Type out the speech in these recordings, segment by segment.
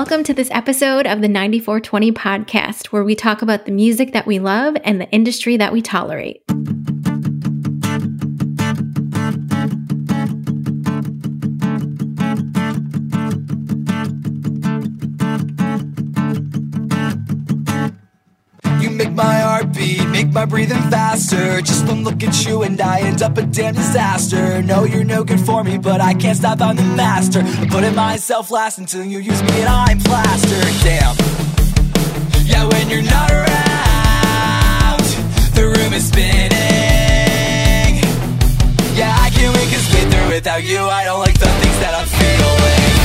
Welcome to this episode of the 9420 podcast, where we talk about the music that we love and the industry that we tolerate. Make my breathing faster. Just one look at you and I end up a damn disaster. No, you're no good for me, but I can't stop, I'm the master. I'm putting myself last until you use me and I'm plastered. Damn. Yeah, when you're not around, the room is spinning. Yeah, I can't wait cause with or without you, I don't like the things that I'm feeling.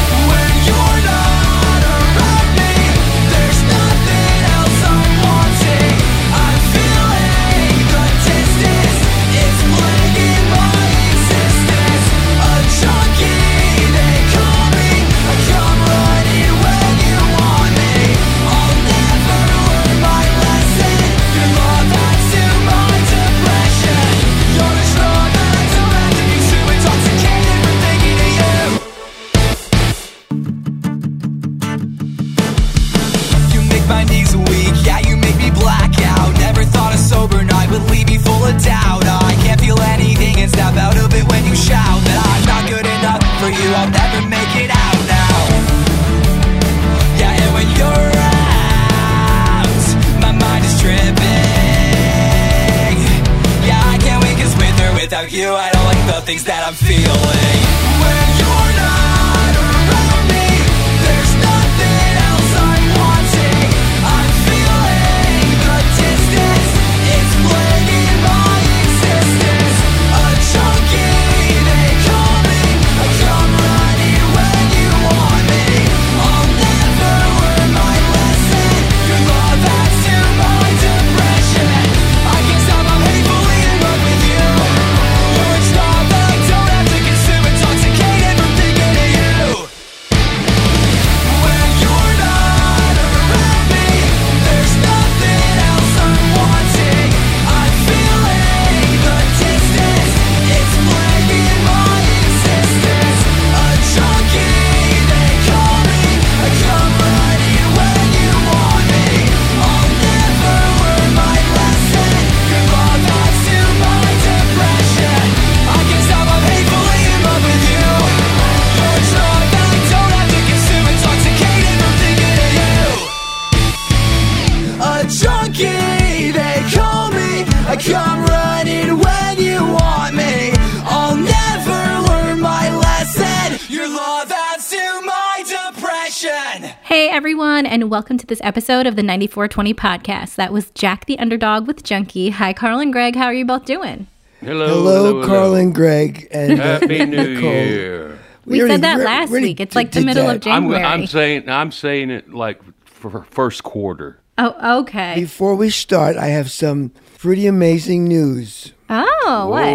And welcome to this episode of the 9420 podcast. That was Jack the Underdog with Junkie. Hi, Carl and Greg. How are you both doing? Hello, Hello, Carl and Greg, and uh, Happy New Nicole. Year. We already- said that we last already week. It's like the middle that. of January. I'm, I'm saying I'm saying it like for first quarter. oh, okay. Before we start, I have some pretty amazing news. Oh, what?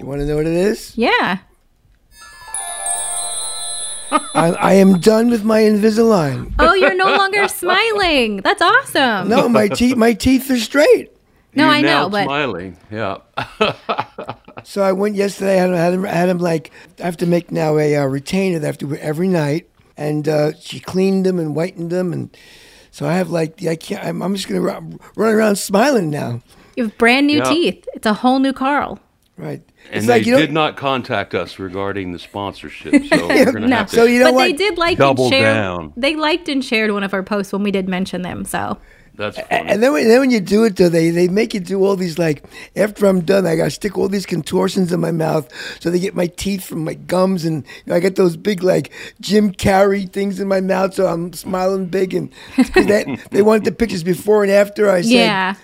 You want to know what it is? Yeah. I, I am done with my Invisalign. Oh, you're no longer smiling. That's awesome. No, my teeth, my teeth are straight. No, You're I know, now but smiling. Yeah. So I went yesterday. I had, had, him, had him like I have to make now a uh, retainer that I have to wear every night, and uh, she cleaned them and whitened them, and so I have like I can't. I'm, I'm just gonna run, run around smiling now, you have brand new Yeah. teeth. It's a whole new Carl. right? And they did not contact us regarding the sponsorship, so we're gonna No. have to. So you know but what? they did like Double and share. down. They liked and shared one of our posts when we did mention them. So that's funny. And then, when, then when you do it, though, they, they make you do all these, like, after I'm done, I got to stick all these contortions in my mouth so they get my teeth from my gums. And you know, I get those big, like, Jim Carrey things in my mouth, so I'm smiling big. And 'cause they, they wanted the pictures before and after. I said, yeah,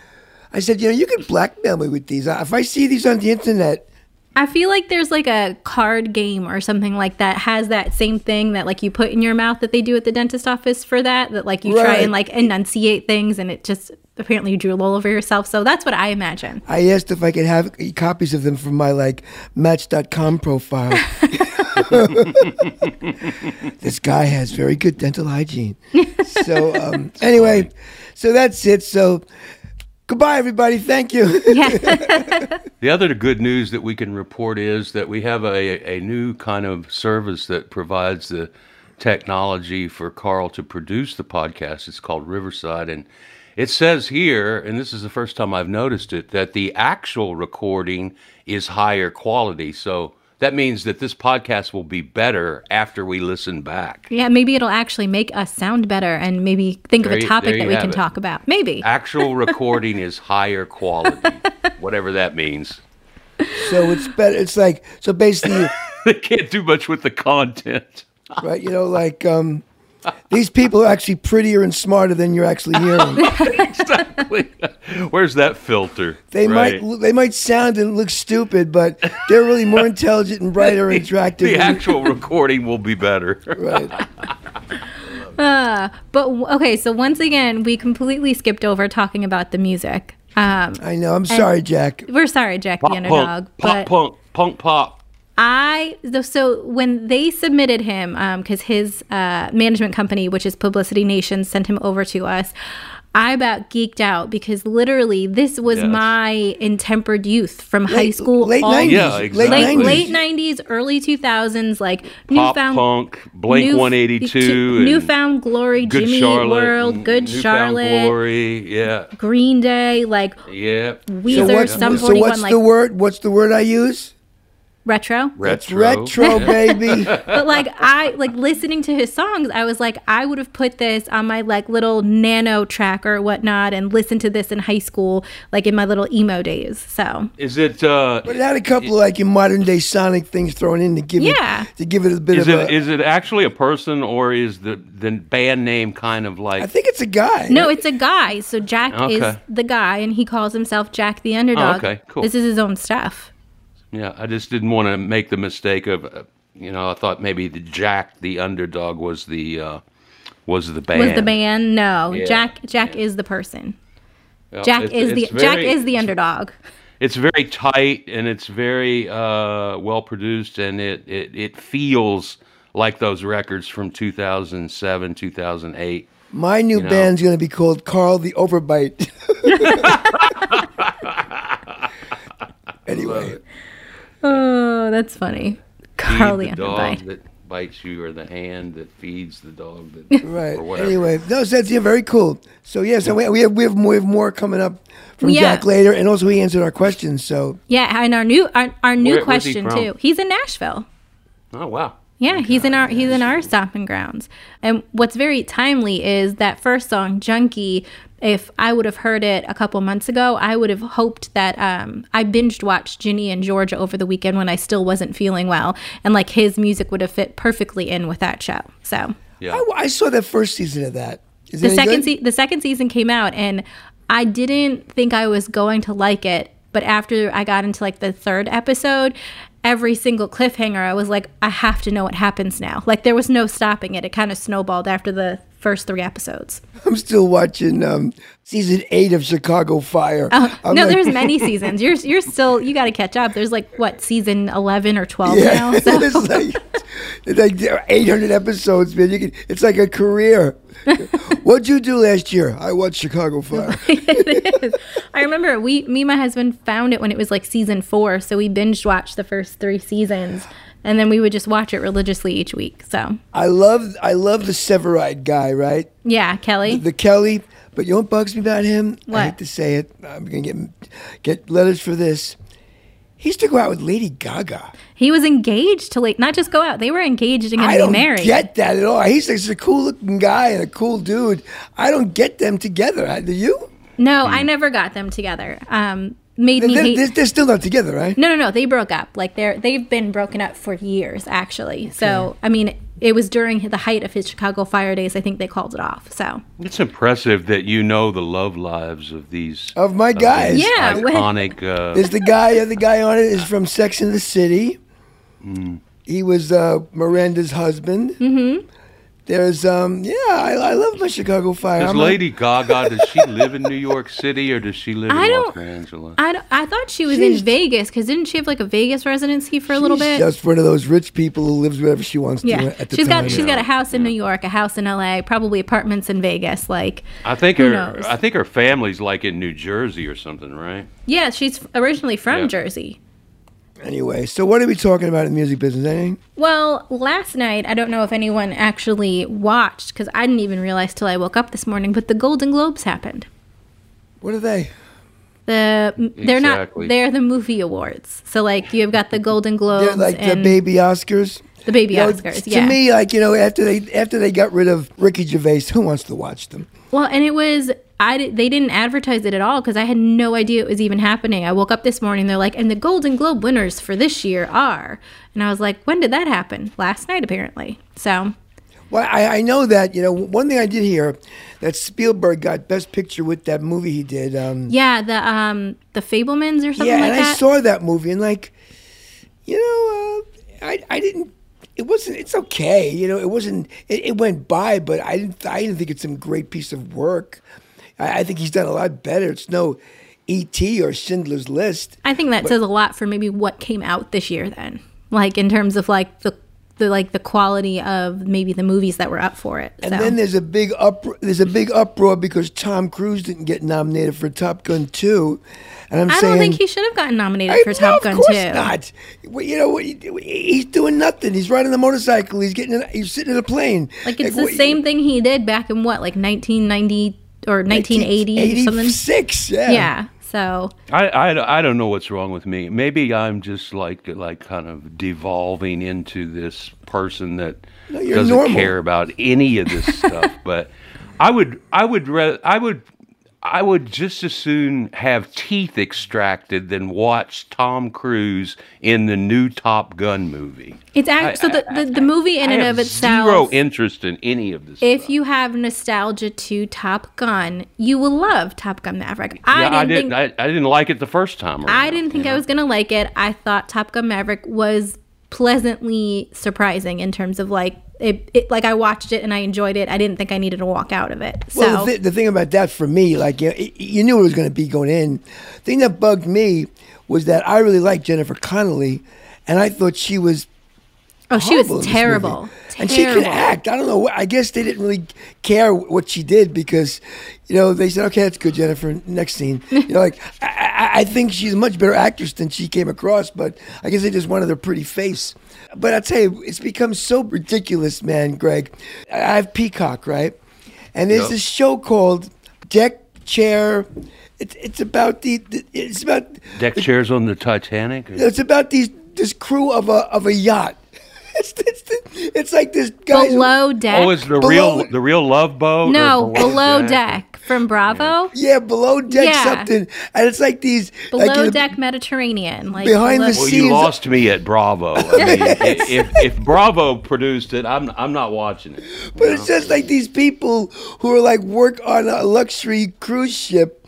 I said, you know, you can blackmail me with these. If I see these on the internet, I feel like there's like a card game or something like that has that same thing that like you put in your mouth that they do at the dentist office for that that like you try and like enunciate things and it just apparently you drool all over yourself. So that's what I imagine. I asked if I could have copies of them from my, like, Match.com profile. this guy has very good dental hygiene. so, um, anyway, so that's it. So, goodbye, everybody. Thank you. The other good news that we can report is that we have a, a new kind of service that provides the technology for Carl to produce the podcast. It's called Riverside, and it says here, and this is the first time I've noticed it, that the actual recording is higher quality. So that means that this podcast will be better after we listen back. Yeah, maybe it'll actually make us sound better and maybe think of a topic there that we can it. talk about. Maybe. Actual recording is higher quality, whatever that means. So it's better. It's like so basically, They can't do much with the content. right? You know, like um, these people are actually prettier and smarter than you're actually hearing. exactly. Where's that filter? They Right. might they might sound and look stupid, but they're really more intelligent and brighter and attractive. The than- actual recording will be better. right. But okay, so once again, we completely skipped over talking about the music. Um, I know. I'm sorry, Jack. we're sorry, Jack the Pop Underdog, punk, pop but punk, punk pop. I so when they submitted him, because his uh, management company, which is Publicity Nation, sent him over to us. I about geeked out because literally this was Yes. my intempered youth from high school, late all- 90s. Yeah, Late exactly. late 90s. late nineties, early two thousands, like Pop newfound punk, Blink New- 182, newfound glory, Good Jimmy Charlotte, World, Good Newfound Charlotte, Glory, yeah, Green Day, like yeah. Weezer, So what's, Sum so 41, what's like the word? What's the word I use? Retro. Retro, Retro, baby. but like I like listening to his songs, I was like, I would have put this on my like little nano track or whatnot and listened to this in high school, like in my little emo days. So Is it? Uh, But it had a couple of like your modern day Sonic things thrown in to give Yeah. it to give it a bit is of it? a. Is it actually a person, or is the the band name kind of like? I think it's a guy. no, it's a guy. So Jack is the guy, and he calls himself Jack the Underdog. Oh, okay, cool. This is his own stuff. Yeah, I just didn't want to make the mistake of, uh, you know, I thought maybe the Jack the underdog was the uh, was the band. Was the band? No, Yeah, Jack. Jack yeah. is the person. Well, Jack it's- is the it's Jack is the underdog. It's very tight and it's very uh, well produced, and it, it it feels like those records from 2007, 2008. My new know. band's going to be called Carl the Overbite. anyway, Oh, that's funny. Carl the the dog Underbite. that bites you, or the hand that feeds the dog that, right. or whatever. Anyway, no, so that's yeah, very cool. So yeah, so we, we have we have more, we have more coming up from Yeah. Jack later, and also he answered our questions. So Yeah, and our new our, our new Where- where's he question too. He's in Nashville. Oh wow. Yeah, he's in our he's in our stomping grounds. And what's very timely is that first song, Junkie. If I would have heard it a couple months ago, I would have hoped that um, I binged watched Ginny and Georgia over the weekend when I still wasn't feeling well, and like his music would have fit perfectly in with that show. So Yeah. I, I saw the first season of that. Is the it second se- the second season came out and I didn't think I was going to like it, but after I got into like the third episode, every single cliffhanger I was like I have to know what happens now. Like there was no stopping it. It kind of snowballed after the first 3 episodes. I'm still watching um, season eight of Chicago Fire. I'm Oh, no, like- there's many seasons. You're you're still you got to catch up. There's like what season 11 or 12 Yeah, now. So it's like it's like 800 episodes, man. You can, it's like a career. What'd you do last year? I watched Chicago Fire. it is. I remember we, me and my husband found it when it was like season four, so we binge watched the first three seasons, and then we would just watch it religiously each week. So I love I love the Severide guy, right? yeah, Kelly. The Kelly. But you know what bugs me about him? I hate to say it. I'm gonna get get letters for this. He used to go out with Lady Gaga. He was engaged to like not just go out; they were engaged and I going to don't married. get that at all. He's just a cool looking guy and a cool dude. I don't get them together. Do you? no, I never got them together. Um, made They're, me hate. they're, they're still not together, right? no, no, no. They broke up. Like they're they've been broken up for years, actually. So I mean, it was during the height of his Chicago Fire days. I think they called it off. So It's impressive that you know the love lives of these Of my guys. these Yeah, when- iconic. Uh, There's the guy. The guy on it is from Sex in the City. He was uh, Miranda's husband. Mm-hmm. There's um yeah, I, I love my Chicago Fire. Does I'm a- Lady Gaga does she live in New York City or does she live in I Los don't- Angeles? I, don't- I thought she was She's- in Vegas because didn't she have like a Vegas residency for a little she's bit? Just one of those rich people who lives wherever she wants to. yeah, At the she's time. got she's got a house in New York, a house in L.A., probably apartments in Vegas. Like, I think Who her knows? I think her family's like in New Jersey or something, right? yeah, she's originally from Yeah. Jersey. Anyway, so what are we talking about in the music business? Anything? Well, last night, I don't know if anyone actually watched because I didn't even realize till I woke up this morning, but the Golden Globes happened. What are they? The they're Exactly. not they're the movie awards. So like you've got the Golden Globes They're like the baby Oscars. the baby You know, Oscars. To yeah. me, like you know, after they after they got rid of Ricky Gervais, who wants to watch them? Well, and it was I they didn't advertise it at all because I had no idea it was even happening. I woke up this morning, and they're like, and the Golden Globe winners for this year are, and I was like, when did that happen? Last night apparently. So Well, I, I know that you know one thing I did hear that Spielberg got Best Picture with that movie he did. Um, yeah, the um the Fabelmans or something like that. yeah, like and I saw that movie and like, you know, uh, I I didn't. It wasn't. It's okay. You know, it wasn't. It, it went by, but I didn't. I didn't think it's some great piece of work. I, I think he's done a lot better. It's no E.T. or Schindler's List. I think that says a lot for maybe what came out this year then. Like in terms of like the the like the quality of maybe the movies that were up for it. And so. then there's a big up there's a big uproar because Tom Cruise didn't get nominated for Top Gun 2. And I'm I saying don't think he should have gotten nominated I- for no, Top Gun Of course 2. not. Well, You know, he's doing nothing. He's riding a motorcycle. He's getting. In, he's sitting in a plane. Like it's the what- same thing he did back in what, like 1990 or 1980 or something. 86, Yeah. Yeah. So I, I, I don't know what's wrong with me. Maybe I'm just like like kind of devolving into this person that you're doesn't normal. care about any of this stuff. But I would I would re- I would I would just as soon have teeth extracted than watch Tom Cruise in the new Top Gun movie. it's act- so the, the the movie in I and of itself. zero interest in any of this. if stuff. you have nostalgia to Top Gun, you will love Top Gun Maverick. I yeah, didn't I didn't. think I, I didn't like it the first time. Around, I didn't think I know? was gonna like it. I thought Top Gun Maverick was pleasantly surprising in terms of like it, it. Like I watched it and I enjoyed it. I didn't think I needed to walk out of it. So Well, the, th- the thing about that for me, like you, know, y- you knew it was going to be going in. The thing that bugged me was that I really liked Jennifer Connelly, and I thought she was oh, she was terrible. Terrible. And she Terrible. can act. I don't know. I guess they didn't really care what she did because, you know, they said, "Okay, that's good, Jennifer." Next scene, you know, like I, I, I think she's a much better actress than she came across, but I guess they just wanted her pretty face. But I tell you, it's become so ridiculous, man, Greg. I I have Peacock, right? And there's Yep. this show called Deck Chair. It's it's about the, the it's about deck chairs on the Titanic. or- it's about these this crew of a of a yacht. It's it's, it's like this guy. below deck. Oh, is the Below- real the real love boat? no, below deck from Bravo. Yeah, below deck Yeah. something, and it's like these Below like in the- deck Mediterranean, like Behind the below- Well, scenes- you lost me at Bravo. I mean, i- if, if Bravo produced it, I'm I'm not watching it. But it's just like these people who are like work on a luxury cruise ship.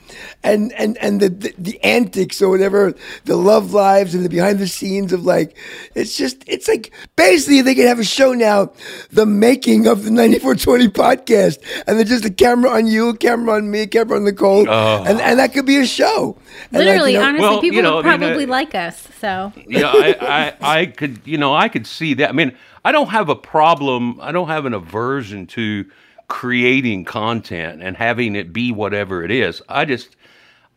And, and and the, the the antics or whatever the love lives and the behind the scenes of like it's just it's like basically they could have a show now the making of the 9420 podcast and then just a camera on you a camera on me a camera on Nicole and and that could be a show And, like, Literally, you know, honestly, Well, people you know, would I mean, probably uh, like us. So yeah, I, I, I could, you know, I could see that. I mean, I don't have a problem. I don't have an aversion to creating content and having it be whatever it is. I just,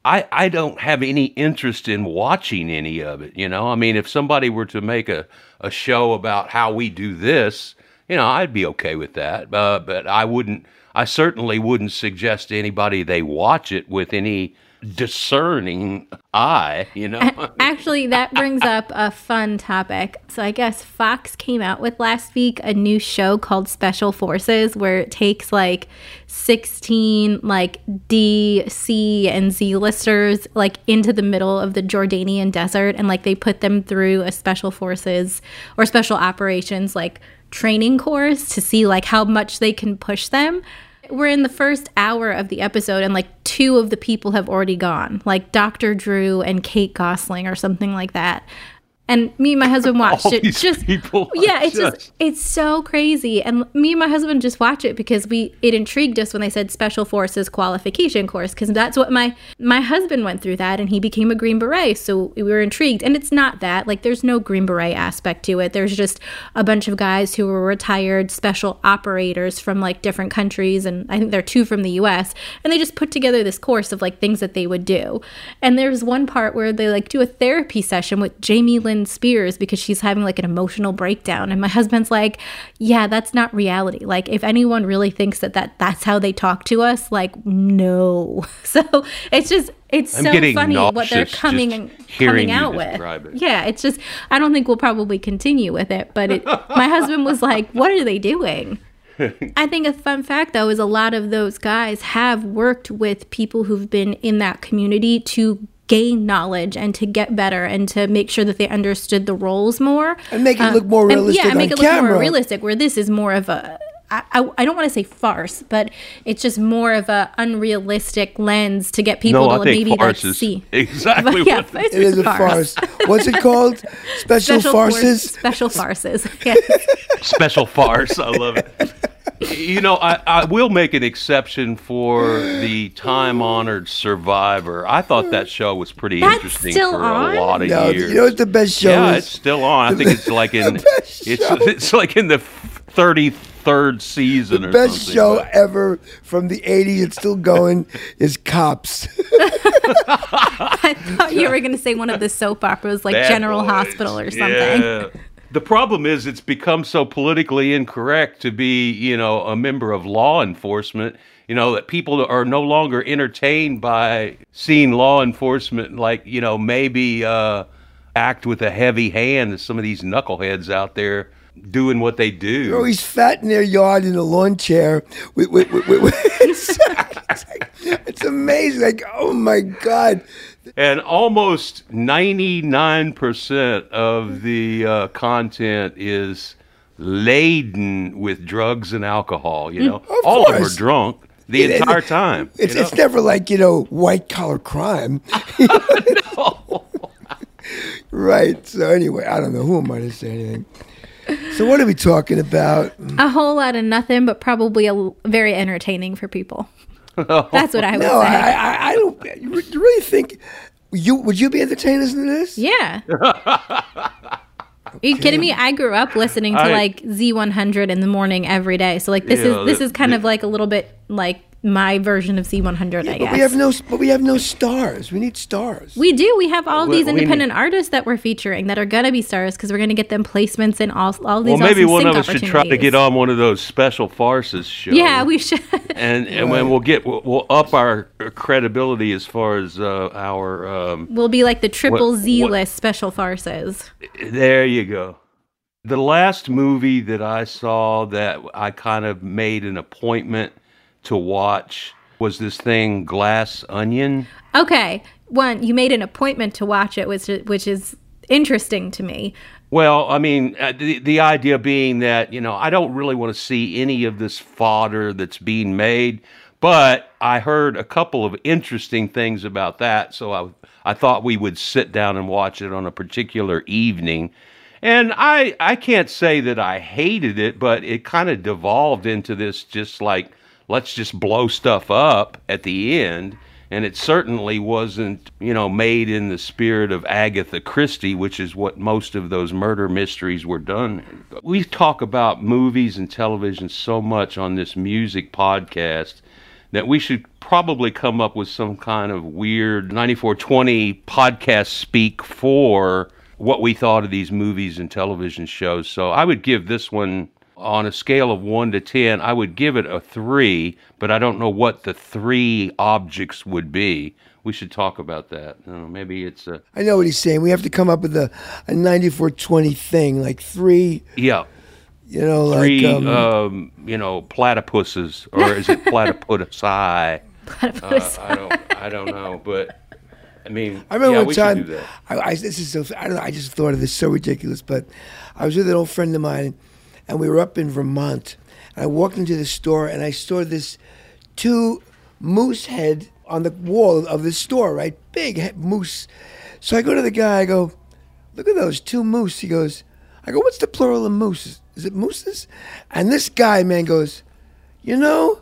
I, I don't have any interest in watching any of it. You know, I mean, if somebody were to make a, a show about how we do this, you know, I'd be okay with that. Uh, but I wouldn't. I certainly wouldn't suggest to anybody they watch it with any discerning eye. You know. Actually, that brings up a fun topic. So, I guess Fox came out with last week a new show called Special Forces, where it takes like 16 like D, C, and Z listers like into the middle of the Jordanian desert and like they put them through a special forces or special operations like training course to see like how much they can push them. We're in the first hour of the episode, and like two of the people have already gone, like Dr. Drew and Kate Gosselin, or something like that. And me and my husband watched it. just people yeah, it's just just- it's so crazy. And me and my husband just watch it because we it intrigued us when they said special forces qualification course because that's what my my husband went through that and he became a green beret. So we were intrigued. And it's not that like there's no green beret aspect to it. There's just a bunch of guys who were retired special operators from like different countries and I think there are two from the US and they just put together this course of like things that they would do. And there's one part where they like do a therapy session with Jamie Lynn Britney Spears because she's having like an emotional breakdown. And my husband's like, yeah, that's not reality. Like, if anyone really thinks that, that that's how they talk to us, like, no. So it's just, it's I'm so funny what they're coming and coming out with. it. Yeah, it's just, I don't think we'll probably continue with it. But it, my husband was like, what are they doing? I think a fun fact though is a lot of those guys have worked with people who've been in that community to gain knowledge and to get better and to make sure that they understood the roles more And make it uh, look more and, realistic yeah, make on it look more realistic. Where this is more of a I, I, I don't want to say farce, but it's just more of a unrealistic lens to get people No, I to think maybe like farce is see exactly But yeah, what farce It is a farce. What's it called? Special, Special farces. force- special farces. Yes. special farce. I love it. You know, I, I will make an exception for the time honored Survivor. I thought that show was pretty That's interesting still for on? a lot of No, years. you know what the best show yeah, is? it's still on. I think it's like in it's it's like in the thirty third season or Best something. show but- ever from the '80s. It's still going. is Cops. I thought you were going to say one of the soap operas like Bad General Boys. Hospital or something. Yeah. The problem is it's become so politically incorrect to be, you know, a member of law enforcement, you know, that people are no longer entertained by seeing law enforcement like, you know, maybe uh act with a heavy hand. As some of these knuckleheads out there doing what they do. They're always fat in their yard in a lawn chair. With, with, with, it's, it's like- it's amazing. Like, oh my God. And almost 99% of the uh, content is laden with drugs and alcohol, you know. Of All of them are drunk the It- it- entire time. you It's, know? it's never like, you know, white collar crime. right. So, anyway, I don't know. Who am I to say anything? So, what are we talking about? A whole lot of nothing, but probably a l- very entertaining for people. That's what I would No, say. I, I, I don't. You really think you would you be entertained listening to this? Yeah. Are you kidding me? I grew up listening to I- like Z100 in the morning every day. So like this Yeah, is this the- is kind the- of like a little bit like my version of Z100. I guess. But we have no. But we have no stars. We need stars. We do. We have all We- these we independent artists that we're featuring that are gonna be stars because we're gonna get them placements in all all these. well, maybe awesome one of us should try to get on one of those special farces shows. Yeah, we should. and and when we'll get we'll, we'll up our credibility as far as uh, our um, we'll be like the triple What- Z what- list special farces. There you go. The last movie that I saw that I kind of made an appointment to watch was this thing Glass Onion. Okay, one you made an appointment to watch it, which which is interesting to me. Well, I mean, uh, the the idea being that you know I don't really want to see any of this fodder that's being made, but I heard a couple of interesting things about that, so I I thought we would sit down and watch it on a particular evening. And I I can't say that I hated it, but it kind of devolved into this just like let's just blow stuff up at the end. And it certainly wasn't, you know, made in the spirit of Agatha Christie, which is what most of those murder mysteries were done. We talk about movies and television so much on this music podcast that we should probably come up with some kind of weird 9420 podcast speak for what we thought of these movies and television shows. So I would give this one on a scale of 1 to 10, I would give it a 3, but I don't know what the three objects would be. We should talk about that. I know, maybe it's a I know what he's saying. We have to come up with a, a 9420 thing, like three, yeah, you know, three like um, um, you know, platypuses or is it platypusi? Platypus. I don't I don't know, but I mean, I remember yeah, one we time. should. I, I this is so I don't know. I just thought of this so ridiculous, but I was with an old friend of mine, and we were up in Vermont. And I walked into the store, and I saw this two moose head on the wall of the store, right? Big moose. So I go to the guy. I go, "Look at those two moose." He goes, "I go, what's the plural of moose? Is it mooses?" And this guy, man, goes, "You know,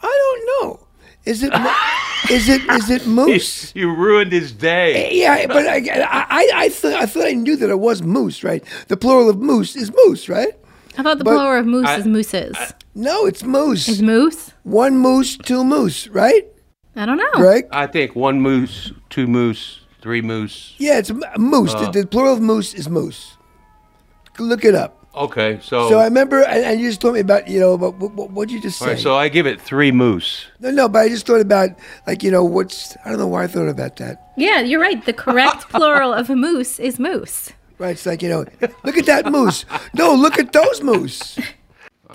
I don't know. Is it?" mo- Is it is it moose? You ruined his day. Yeah, but I, I, I thought I thought I knew that it was moose, right? The plural of moose is moose, right? How about the but plural of moose I- is mooses? No, it's moose. is moose? One moose, two moose, right? I don't know. Greg? I think one moose, two moose, Three moose. Yeah, it's moose. Uh. the, the plural of moose is moose. Look it up. Okay, so, So I remember, and, and you just told me about, you know, about what, what what'd you just say? right, so I give it three moose. no, no, but I just thought about, like, you know, what's, I don't know why I thought about that. Yeah, you're right. The correct plural of a moose is moose. Right? It's like, you know, look at that moose. No, look at those moose.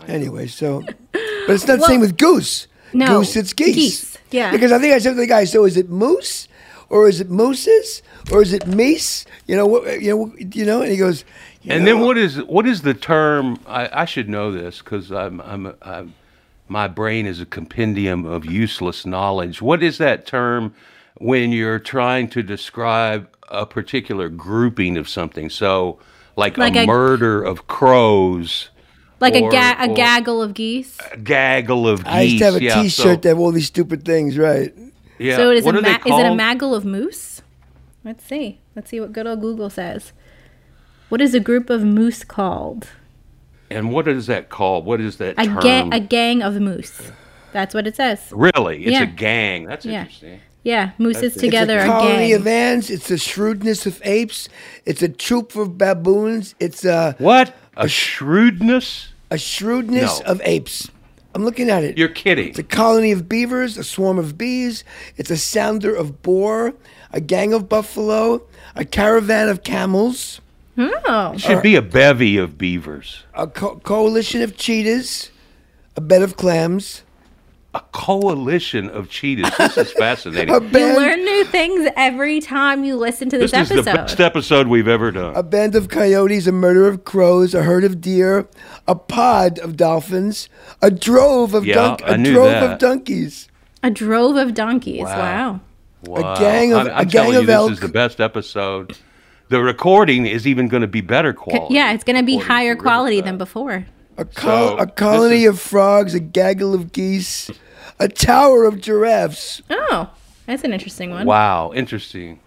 Anyway, so, but it's not the same with goose. no, goose, it's geese. geese, yeah. Because I think I said to the guy, so is it moose, or is it mooses, or is it meese? You know, what, you know, you know, and he goes, you And know, then what is what is the term? I, I should know this because I'm, I'm I'm my brain is a compendium of useless knowledge. What is that term when you're trying to describe a particular grouping of something? So, like, Like a, a- murder of crows, Like Or- a, ga- a gaggle of geese. a gaggle of geese. I used to have a yeah, T-shirt so, that have all these stupid things, right? yeah. So it is, what a are they ma- is it a called? maggle of moose? Let's see. Let's see what good old Google says. What is a group of moose called? And what is that called? What is that A, term? ga- a gang of moose. That's what it says. really? It's Yeah. a gang. That's Yeah. interesting. Yeah, mooses That's- together it's a are colony of ants. It's the shrewdness of apes. It's a troop of baboons. It's a, What? A shrewdness? a shrewdness No. of apes. I'm looking at it. You're kidding. It's a colony of beavers, a swarm of bees. It's a sounder of boar, a gang of buffalo, a caravan of camels, oh, should be a bevy of beavers. a co- coalition of cheetahs, a bed of clams, A coalition of cheetahs. This is fascinating. a you learn new things every time you listen to this, this is the best episode we've ever done. a band of coyotes, a murder of crows, a herd of deer, a pod of dolphins, a drove of Yeah, dunk- I a knew drove that. of donkeys. a drove of donkeys. Wow. Wow. Wow. gang of- I'm, I'm a gang telling of you, this elk. is the best episode. The recording is even going to be better quality. Yeah, it's going to be higher quality than before. A, col- So, a colony is- of frogs, a gaggle of geese, a tower of giraffes. Oh, that's an interesting one. Wow, interesting.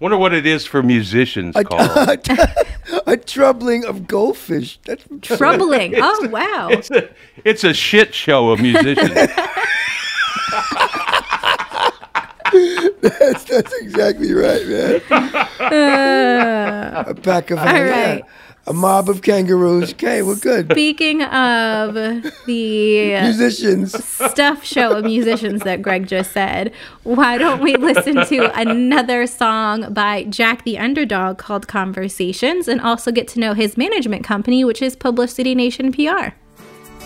Wonder what it is for musicians, Carl. a troubling of goldfish. That's Troubling. Oh, wow. it's, a, it's a shit show of musicians. that's, that's exactly right, man. a pack of Uh, All right. a mob of kangaroos. Okay, we're good. Speaking of the Musicians. stuff show of musicians that Greg just said, why don't we listen to another song by Jack the Underdog called Conversations and also get to know his management company, which is Publicity Nation PR?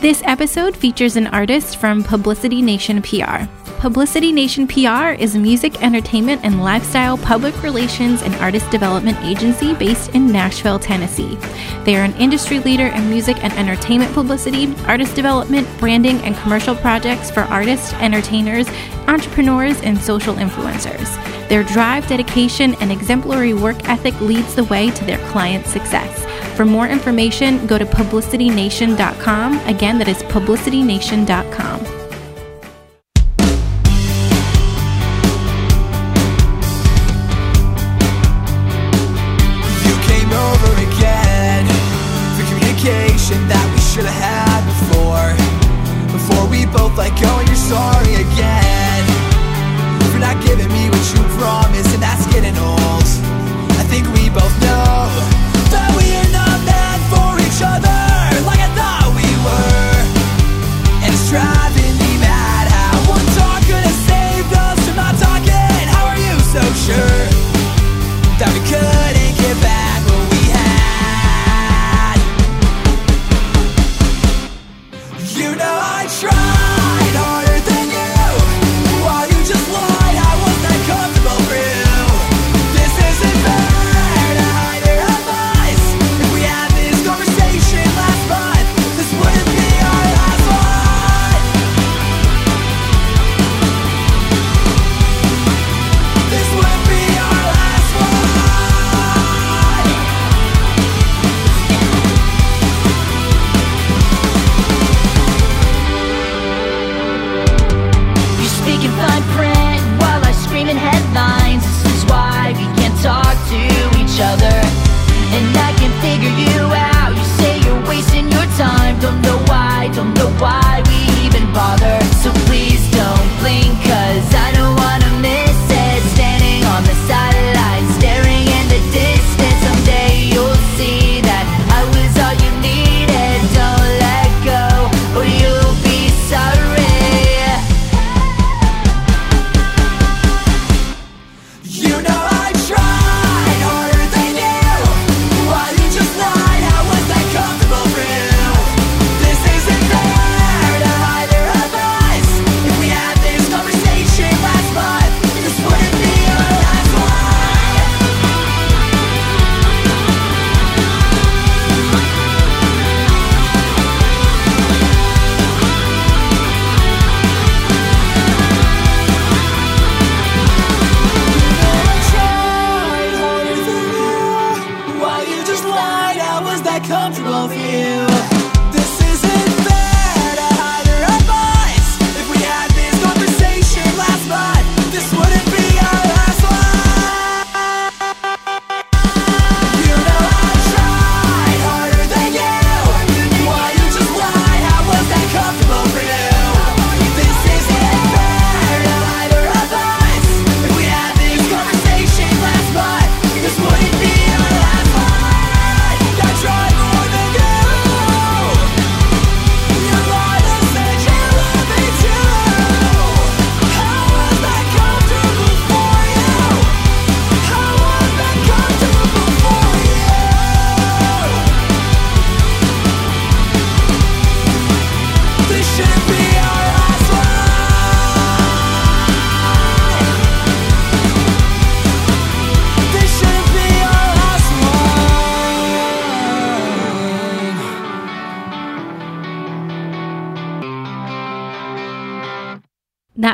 This episode features an artist from Publicity Nation PR. Publicity Nation PR is a music, entertainment, and lifestyle public relations and artist development agency based in Nashville, Tennessee. They are an industry leader in music and entertainment publicity, artist development, branding, and commercial projects for artists, entertainers, entrepreneurs, and social influencers. Their drive, dedication, and exemplary work ethic leads the way to their clients' success. For more information, go to publicitynation.com. Again, that is publicitynation.com.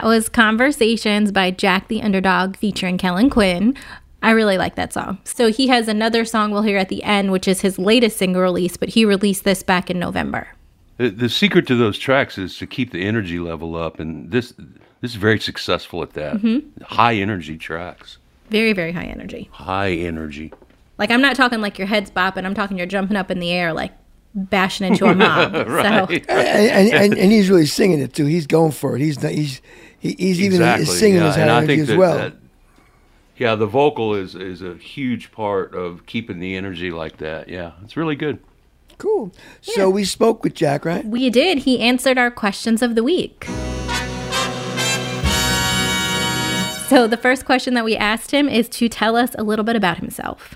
That was Conversations by Jack the Underdog featuring Kellin Quinn. I really like that song. So he has another song we'll hear at the end, which is his latest single release, but he released this back in November. The, the secret to those tracks is to keep the energy level up, and this this is very successful at that. Mm-hmm. High energy tracks, Very, very high energy. high energy. Like I'm not talking like your head's bopping. I'm talking you're jumping up in the air like bashing into a mob. So and, and, and, and he's really singing it too. He's going for it. He's not, he's he, he's even singing his high and I energy think as that, well. that- yeah, the vocal is is a huge part of keeping the energy like that. Yeah, it's really good. cool. So we spoke with Jack, right? we did. He answered our questions of the week. So the first question that we asked him is to tell us a little bit about himself.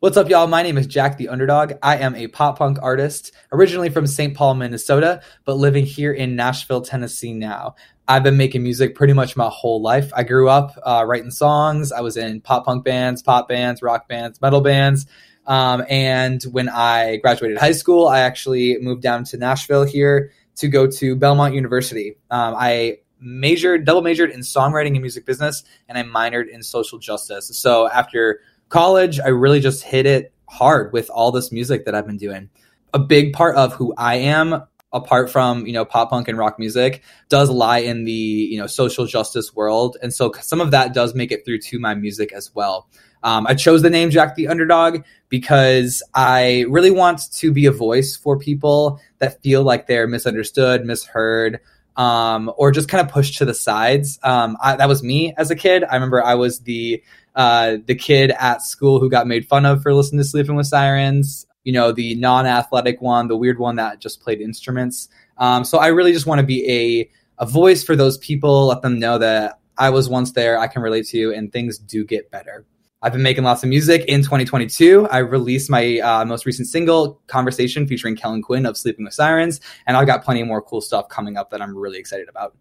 What's up, y'all? My name is Jack the Underdog. I am a pop punk artist, originally from St. Paul, Minnesota, but living here in Nashville, Tennessee now. I've been making music pretty much my whole life. I grew up uh, writing songs. I was in pop punk bands, pop bands, rock bands, metal bands. Um, and when I graduated high school, I actually moved down to Nashville here to go to Belmont University. Um, I majored, double majored in songwriting and music business, and I minored in social justice. So after college, I really just hit it hard with all this music that I've been doing. A big part of who I am, apart from you know pop punk and rock music, does lie in the you know social justice world, and so some of that does make it through to my music as well. Um, I chose the name Jack the Underdog because I really want to be a voice for people that feel like they're misunderstood, misheard, um, or just kind of pushed to the sides. Um, I, that was me as a kid. I remember I was the uh, the kid at school who got made fun of for listening to Sleeping with Sirens. You know, the non-athletic one, the weird one that just played instruments. Um, so I really just want to be a a voice for those people. Let them know that I was once there. I can relate to, you, and things do get better. I've been making lots of music. In 2022, I released my uh, most recent single, Conversation, featuring Kellin Quinn of Sleeping with Sirens. And I've got plenty more cool stuff coming up that I'm really excited about.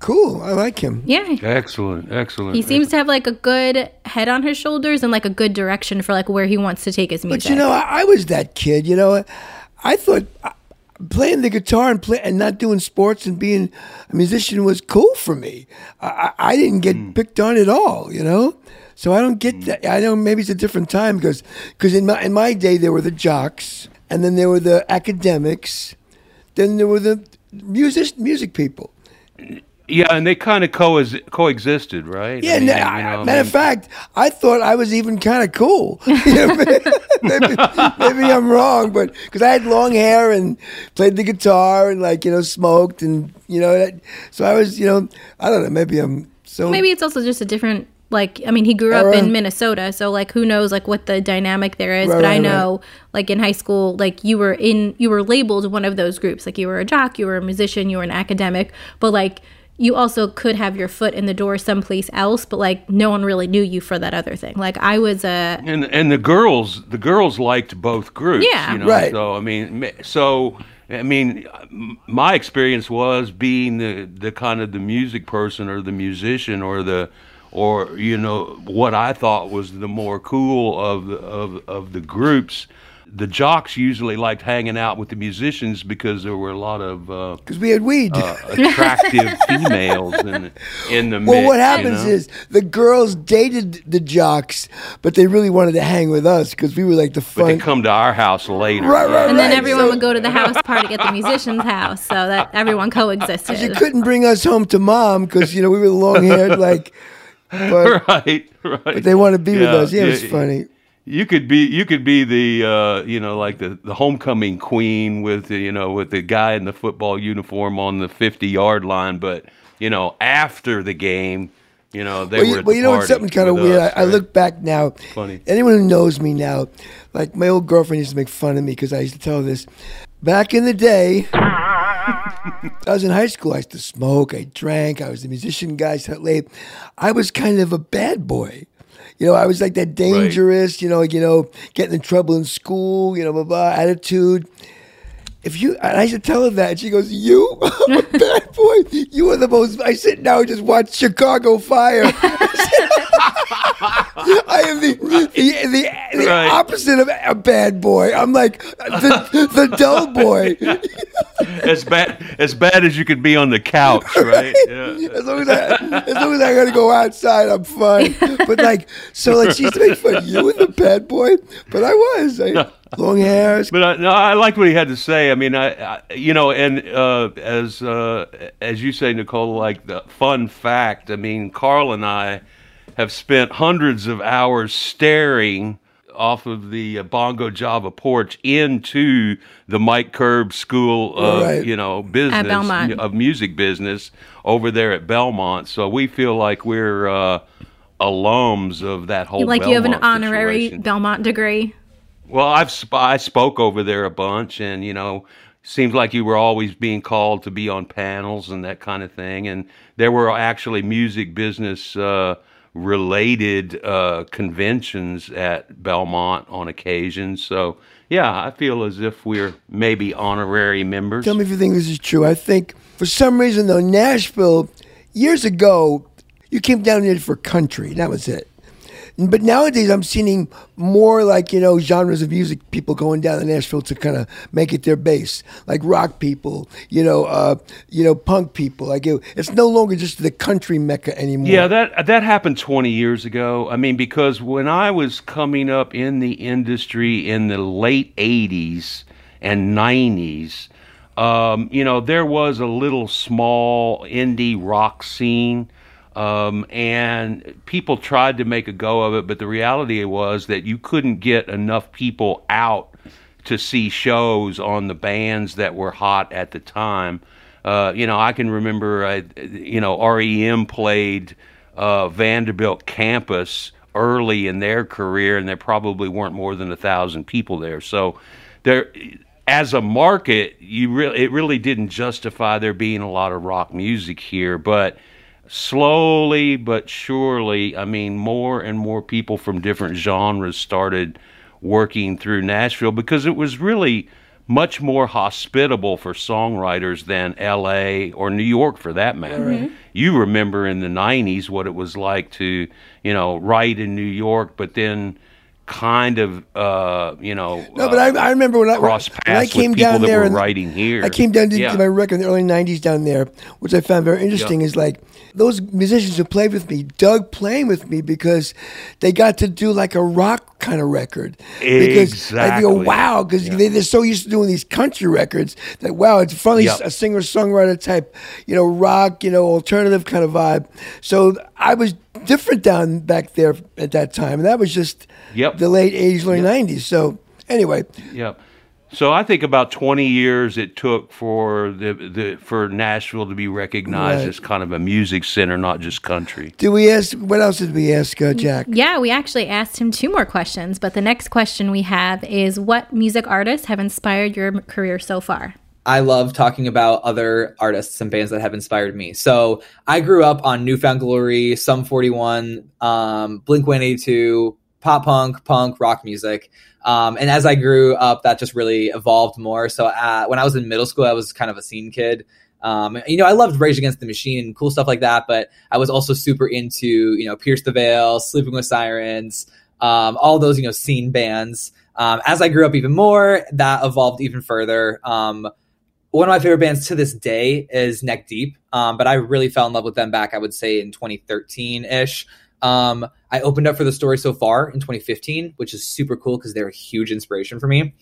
Cool. I like him. Yeah. Excellent, excellent. He seems to have like a good head on his shoulders and like a good direction for like where he wants to take his music. But you know, I, I was that kid. You know, I thought uh, playing the guitar and play and not doing sports and being a musician was cool for me. I, I I didn't get picked on at all. You know, so I don't get hmm. that. I know maybe it's a different time because because in my in my day there were the jocks and then there were the academics, then there were the music music people. yeah, and they kind of coex- coexisted, right? Yeah, I mean, no, you I- know, I matter of fact, I thought I was even kind of cool. Maybe, maybe I'm wrong, but because I had long hair and played the guitar and like you know smoked and you know that, so I was you know I don't know maybe I'm so maybe it's also just a different like I mean he grew up Era. in Minnesota so like who knows like what the dynamic there is Right, but I right, know like in high school like you were in you were labeled one of those groups like you were a jock you were a musician you were an academic but like you also could have your foot in the door someplace else but like no one really knew you for that other thing like I was a and and the girls the girls liked both groups Yeah. you know Right. so i mean so i mean my experience was being the the kind of the music person or the musician or the or you know what i thought was the more cool of the of of the groups the jocks usually liked hanging out with the musicians because there were a lot of uh, because we had weed. uh, attractive females in in the well, mix, what you happens know? is the girls dated the jocks, but they really wanted to hang with us because we were like the fun. but they fun. come to our house later Right, right, and then everyone So- would go to the house party at the musician's house so that everyone She coexisted couldn't bring us home to mom because you know we were long haired like, but, right right but they want to be with us. Yeah, it was funny. You could be you could be the uh, you know like the, the homecoming queen with the, you know with the guy in the football uniform on the fifty yard line, but you know after the game, you know they Well, were. you, at well, the you know what's party something kind of weird? us, I, I look back now. Funny. Anyone who knows me now, like my old girlfriend used to make fun of me because I used to tell her this. Back in the day, I was in high school. I used to smoke. I drank. I was a musician guy. Sat late. I was kind of a bad boy. You know, I was like that dangerous. You know, you know, getting in trouble in school. You know, blah blah attitude. If you, and I used to tell her that, and she goes, "You, I'm a bad boy. You are the most." I sit now and just watch Chicago Fire. I am the the the, the Right. opposite of a bad boy. I'm like the, the dull boy. as bad as bad as you could be on the couch, right? Yeah. As long as I, as long as I gotta go outside, I'm fine. But like, so like, she used to make fun of you with the bad boy, but I was I, long hairs. But I, no, I liked what he had to say. I mean, I, I you know, and uh, as uh, as you say, Nicole, like the fun fact. I mean, Carl and I have spent hundreds of hours staring off of the uh, Bongo Java porch into the Mike Curb School of Right. you know business Belmont. of music business over there at Belmont. So we feel like we're uh, alums of that whole. Thing. Like you have an honorary situation. Belmont degree. Well, I've sp- I spoke over there a bunch, and you know, seems like you were always being called to be on panels and that kind of thing. And there were actually music business uh, related uh, conventions at Belmont on occasion. So yeah, I feel as if we're maybe honorary members. Tell me if you think this is true. I think for some reason though, Nashville years ago, you came down here for country. That was it. But nowadays, I'm seeing more like you know genres of music people going down to Nashville to kind of make it their base, like rock people, you know, uh, you know, punk people. Like it, it's no longer just the country mecca anymore. Yeah, that that happened 20 years ago. I mean, because when I was coming up in the industry in the late 80s and 90s, um, you know, there was a little small indie rock scene. Um, and people tried to make a go of it, but the reality was that you couldn't get enough people out to see shows on the bands that were hot at the time. Uh, you know, I can remember, uh, you know, REM played uh, Vanderbilt campus early in their career, and there probably weren't more than a thousand people there. So, there, as a market, you really it really didn't justify there being a lot of rock music here, but slowly but surely, I mean, more and more people from different genres started working through Nashville because it was really much more hospitable for songwriters than LA or New York for that matter. You remember in the 90s what it was like to, you know, write in New York, but then kind of, uh, you know, No, but I, I remember when I, cross when I came with down there and writing here. I came down to Yeah. my record in the early '90s down there, which I found very interesting. Is like those musicians who played with me dug playing with me because they got to do like a rock kind of record. Because I go, Exactly. wow, because they, they're so used to doing these country records that wow, it's finally Yep. a singer songwriter type, you know, rock, you know, alternative kind of vibe. So I was different down back there at that time, and that was just Yep. the late '80s, early '90s. So anyway. Yep. So I think about 20 years it took for the, the for Nashville to be recognized Right. as kind of a music center, not just country. Did we ask? What else did we ask, uh, Jack? Yeah, we actually asked him two more questions, but the next question we have is what music artists have inspired your career so far? I love talking about other artists and bands that have inspired me. So I grew up on New Found Glory, Sum 41, um, Blink 182, pop punk, punk, rock music. Um, and as I grew up, that just really evolved more. So uh, when I was in middle school, I was kind of a scene kid. Um, you know, I loved Rage Against the Machine and cool stuff like that, but I was also super into, you know, Pierce the Veil, Sleeping with Sirens, um, all those, you know, scene bands. Um, as I grew up even more, that evolved even further. Um, one of my favorite bands to this day is Neck Deep, um, but I really fell in love with them back, I would say, in 2013 ish. Um, I opened up for the story so far in 2015, which is super cool because they're a huge inspiration for me.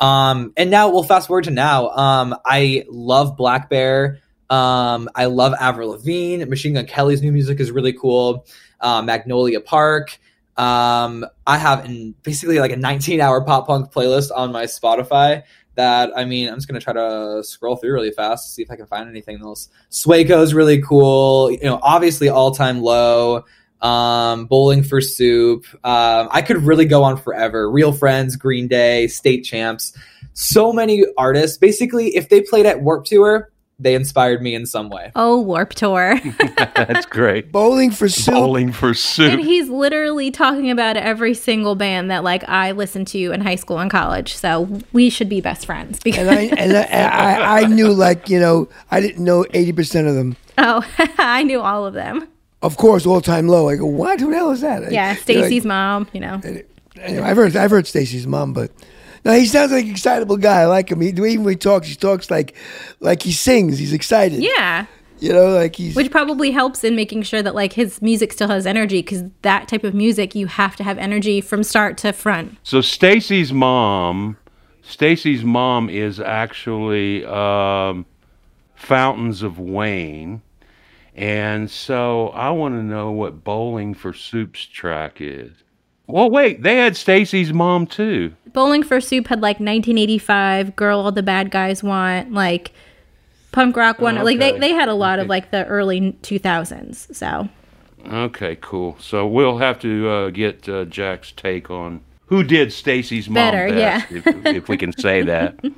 Um, and now we'll fast forward to now. Um, I love blackbear. Um, I love Avril Lavigne. Machine Gun Kelly's new music is really cool. Uh, Magnolia Park. Um, I have an, basically like a 19 hour pop punk playlist on my Spotify that I mean, I'm just gonna try to scroll through really fast, see if I can find anything else. Sueco's really cool. You know, obviously all time low. Um, Bowling for Soup. Um, I could really go on forever. Real Friends, Green Day, State Champs. So many artists. Basically, if they played at Warped Tour, they inspired me in some way. Oh, Warped Tour. That's great. Bowling for soup. Bowling for Soup. and he's literally talking about every single band that like I listened to in high school and college. So we should be best friends because and I and I, I, I knew like you know I didn't know eighty percent of them. oh, I knew all of them. Of course, all time low. I go, what? Who the hell is that? Yeah, Stacy's like- mom. You know. Anyway, I've heard I've heard Stacy's mom, but no, he sounds like an excitable guy. I like him. He, even when he talks, he talks like like he sings. He's excited. Yeah. you know, like he's Which probably helps in making sure that like his music still has energy because that type of music you have to have energy from start to front. So Stacy's mom, Stacy's mom is actually um, Fountains of Wayne, and so I want to know what Bowling for Soup's track is. Well, wait, they had Stacy's mom too. Bowling for Soup had like 1985, Girl All the Bad Guys Want, like punk rock one. Like they, they had a lot of like the early 2000s. So Okay, cool. So we'll have to uh, get uh, Jack's take on who did Stacy's mom Better, best, if, if we can say that.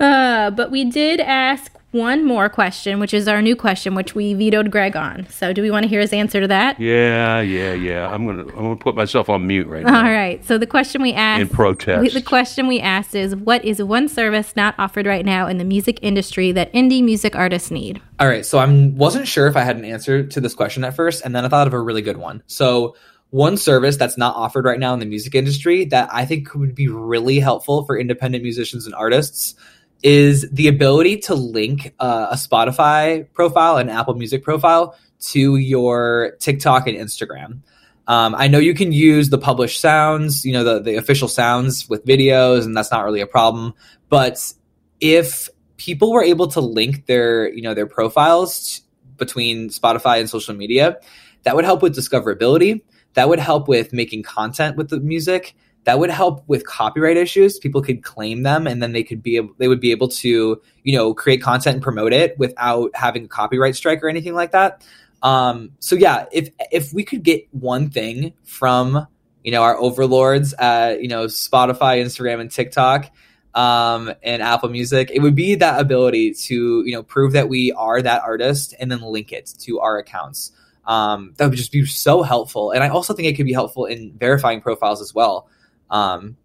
Uh, but we did ask one more question, which is our new question, which we vetoed Greg on. So, do we want to hear his answer to that? Yeah, yeah, yeah. I'm gonna I'm gonna put myself on mute right now. All right. So, the question we asked In protest. we- the question we asked is what is one service not offered right now in the music industry that indie music artists need? All right, so I wasn't sure if I had an answer to this question at first, and then I thought of a really good one. So, one service that's not offered right now in the music industry that I think would be really helpful for independent musicians and artists is the ability to link uh, a Spotify profile and Apple Music profile to your TikTok and Instagram. Um, I know you can use the published sounds, you know, the, the official sounds with videos, and that's not really a problem. But if people were able to link their, you know, their profiles t- between Spotify and social media, that would help with discoverability. That would help with making content with the music. That would help with copyright issues. People could claim them, and then they could be they would be able to, you know, create content and promote it without having a copyright strike or anything like that. Um, so yeah, if if we could get one thing from you know our overlords at you know Spotify, Instagram, and TikTok, um, and Apple Music, it would be that ability to you know prove that we are that artist and then link it to our accounts. Um, that would just be so helpful, and I also think it could be helpful in verifying profiles as well. Um,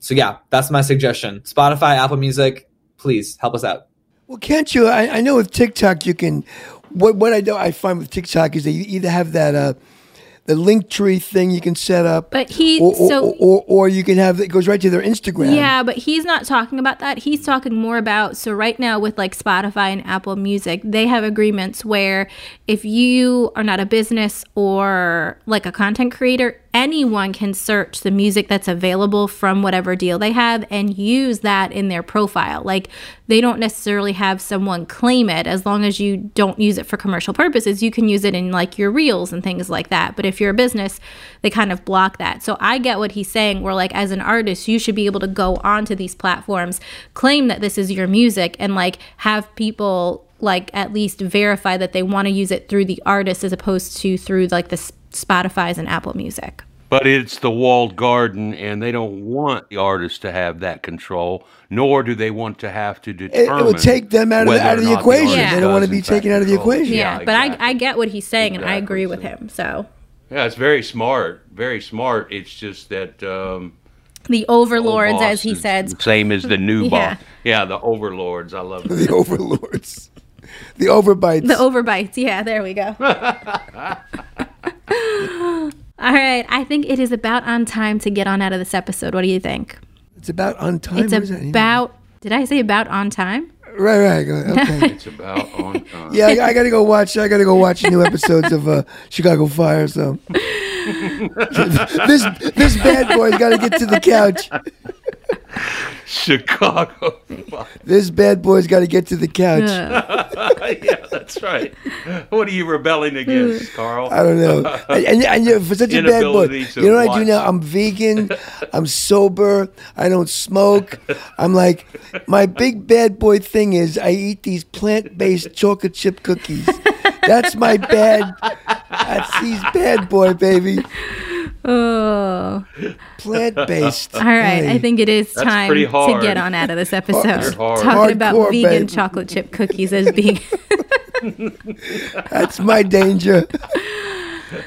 so yeah, that's my suggestion. Spotify, Apple Music, please help us out. Well, can't you? I, I know with TikTok you can. What what I do I find with TikTok is they either have that uh, the link tree thing you can set up, But he- or or, so- or, or you can have it goes right to their Instagram. Yeah, but he's not talking about that. He's talking more about so right now with like Spotify and Apple Music, they have agreements where if you are not a business or like a content creator, anyone can search the music that's available from whatever deal they have and use that in their profile. Like they don't necessarily have someone claim it as long as you don't use it for commercial purposes. You can use it in like your reels and things like that. But if you're a business, they kind of block that. So I get what he's saying. Where like as an artist, you should be able to go onto these platforms, claim that this is your music, and like have people like at least verify that they want to use it through the artist as opposed to through like the Spotify's and Apple Music. But it's the walled garden, and they don't want the artist to have that control, nor do they want to have to determine. it will take them out of the, out of the equation. artist Yeah. They don't want to be in fact, taken out of the equation. Yeah, Yeah, but I, exactly. I get what he's saying and I agree with him. So Yeah, it's very smart. Very smart. It's just that um, the overlords, boss as he is said, same as the new Yeah. boss. Yeah, the overlords. I love it. The overlords, the overbites. The overbites. Yeah, there we go. All right. I think it is about on time to get on out of this episode. What do you think? it's about on time. It's What is that? about. Did I say about on time? right, right. Okay. It's about on time. yeah, I, I gotta go watch. I gotta go watch new episodes of uh, Chicago Fire. So this this bad boy's got to get to the couch. Chicago. This bad boy's got to get to the couch. yeah, that's right. What are you rebelling against, Carl? I don't know. And, and, and you know, for such a bad boy, you know what I do now? I'm vegan. I'm sober. I don't smoke. I'm like, my big bad boy thing is I eat these plant based chocolate chip cookies. That's my bad. That's he's bad boy, baby. Oh. Plant based. All right. I think it is That's time to get on out of this episode. hard. Talking about vegan baby. chocolate chip cookies as being. that's my danger.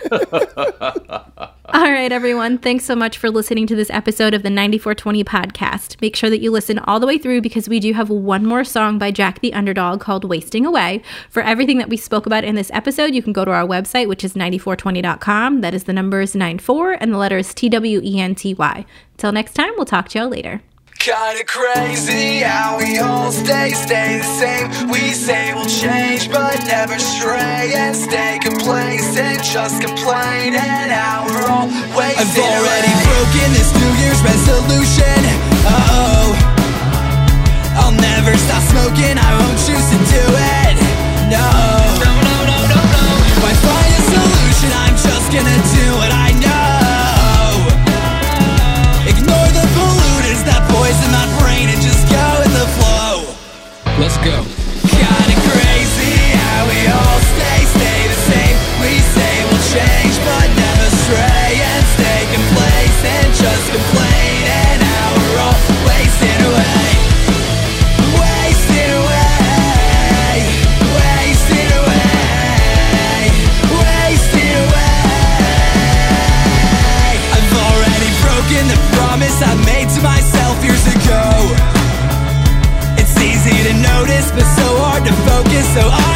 All right, everyone. Thanks so much for listening to this episode of the 9420 podcast. Make sure that you listen all the way through because we do have one more song by Jack the Underdog called Wasting Away. For everything that we spoke about in this episode, you can go to our website, which is 94twenty.com. That is the numbers 94 and the letters T W E N T Y. Till next time, we'll talk to y'all later. Kinda crazy how we all stay, stay the same. We say we'll change, but never stray and stay complacent. Just complain and how we're all wasting. I've already broken this New Year's resolution. Oh, I'll never stop smoking. I won't choose to do it. No, no, no, no, no, no. If I find a solution, I'm just gonna do what I know. Ignore the pollutants that poison my brain and just go with the flow. Let's go. So I'm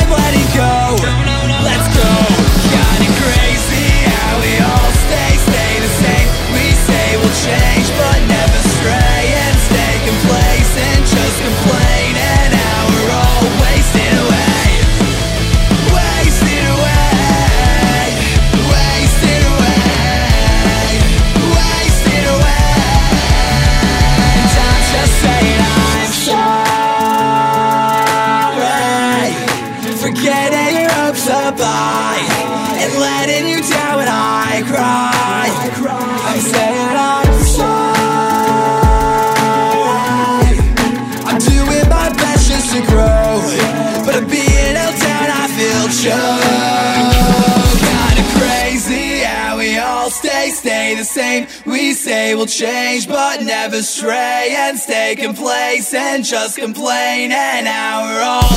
high and letting you down when I cry. The same. We say we'll change, but never stray and stay complacent. Just complain and now we're all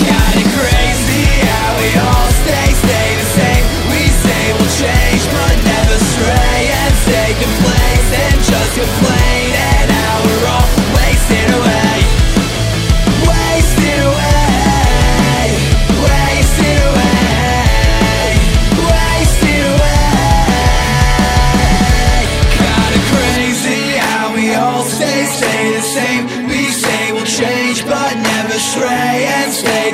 kinda crazy how we all stay, stay the same. We say we'll change, but never stray and stay complacent. Just complain and now we're all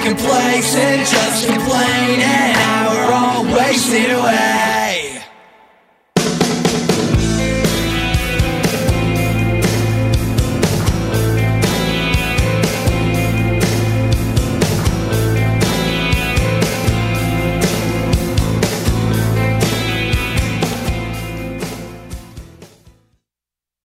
complacent. Just complain and now we're all wasting away.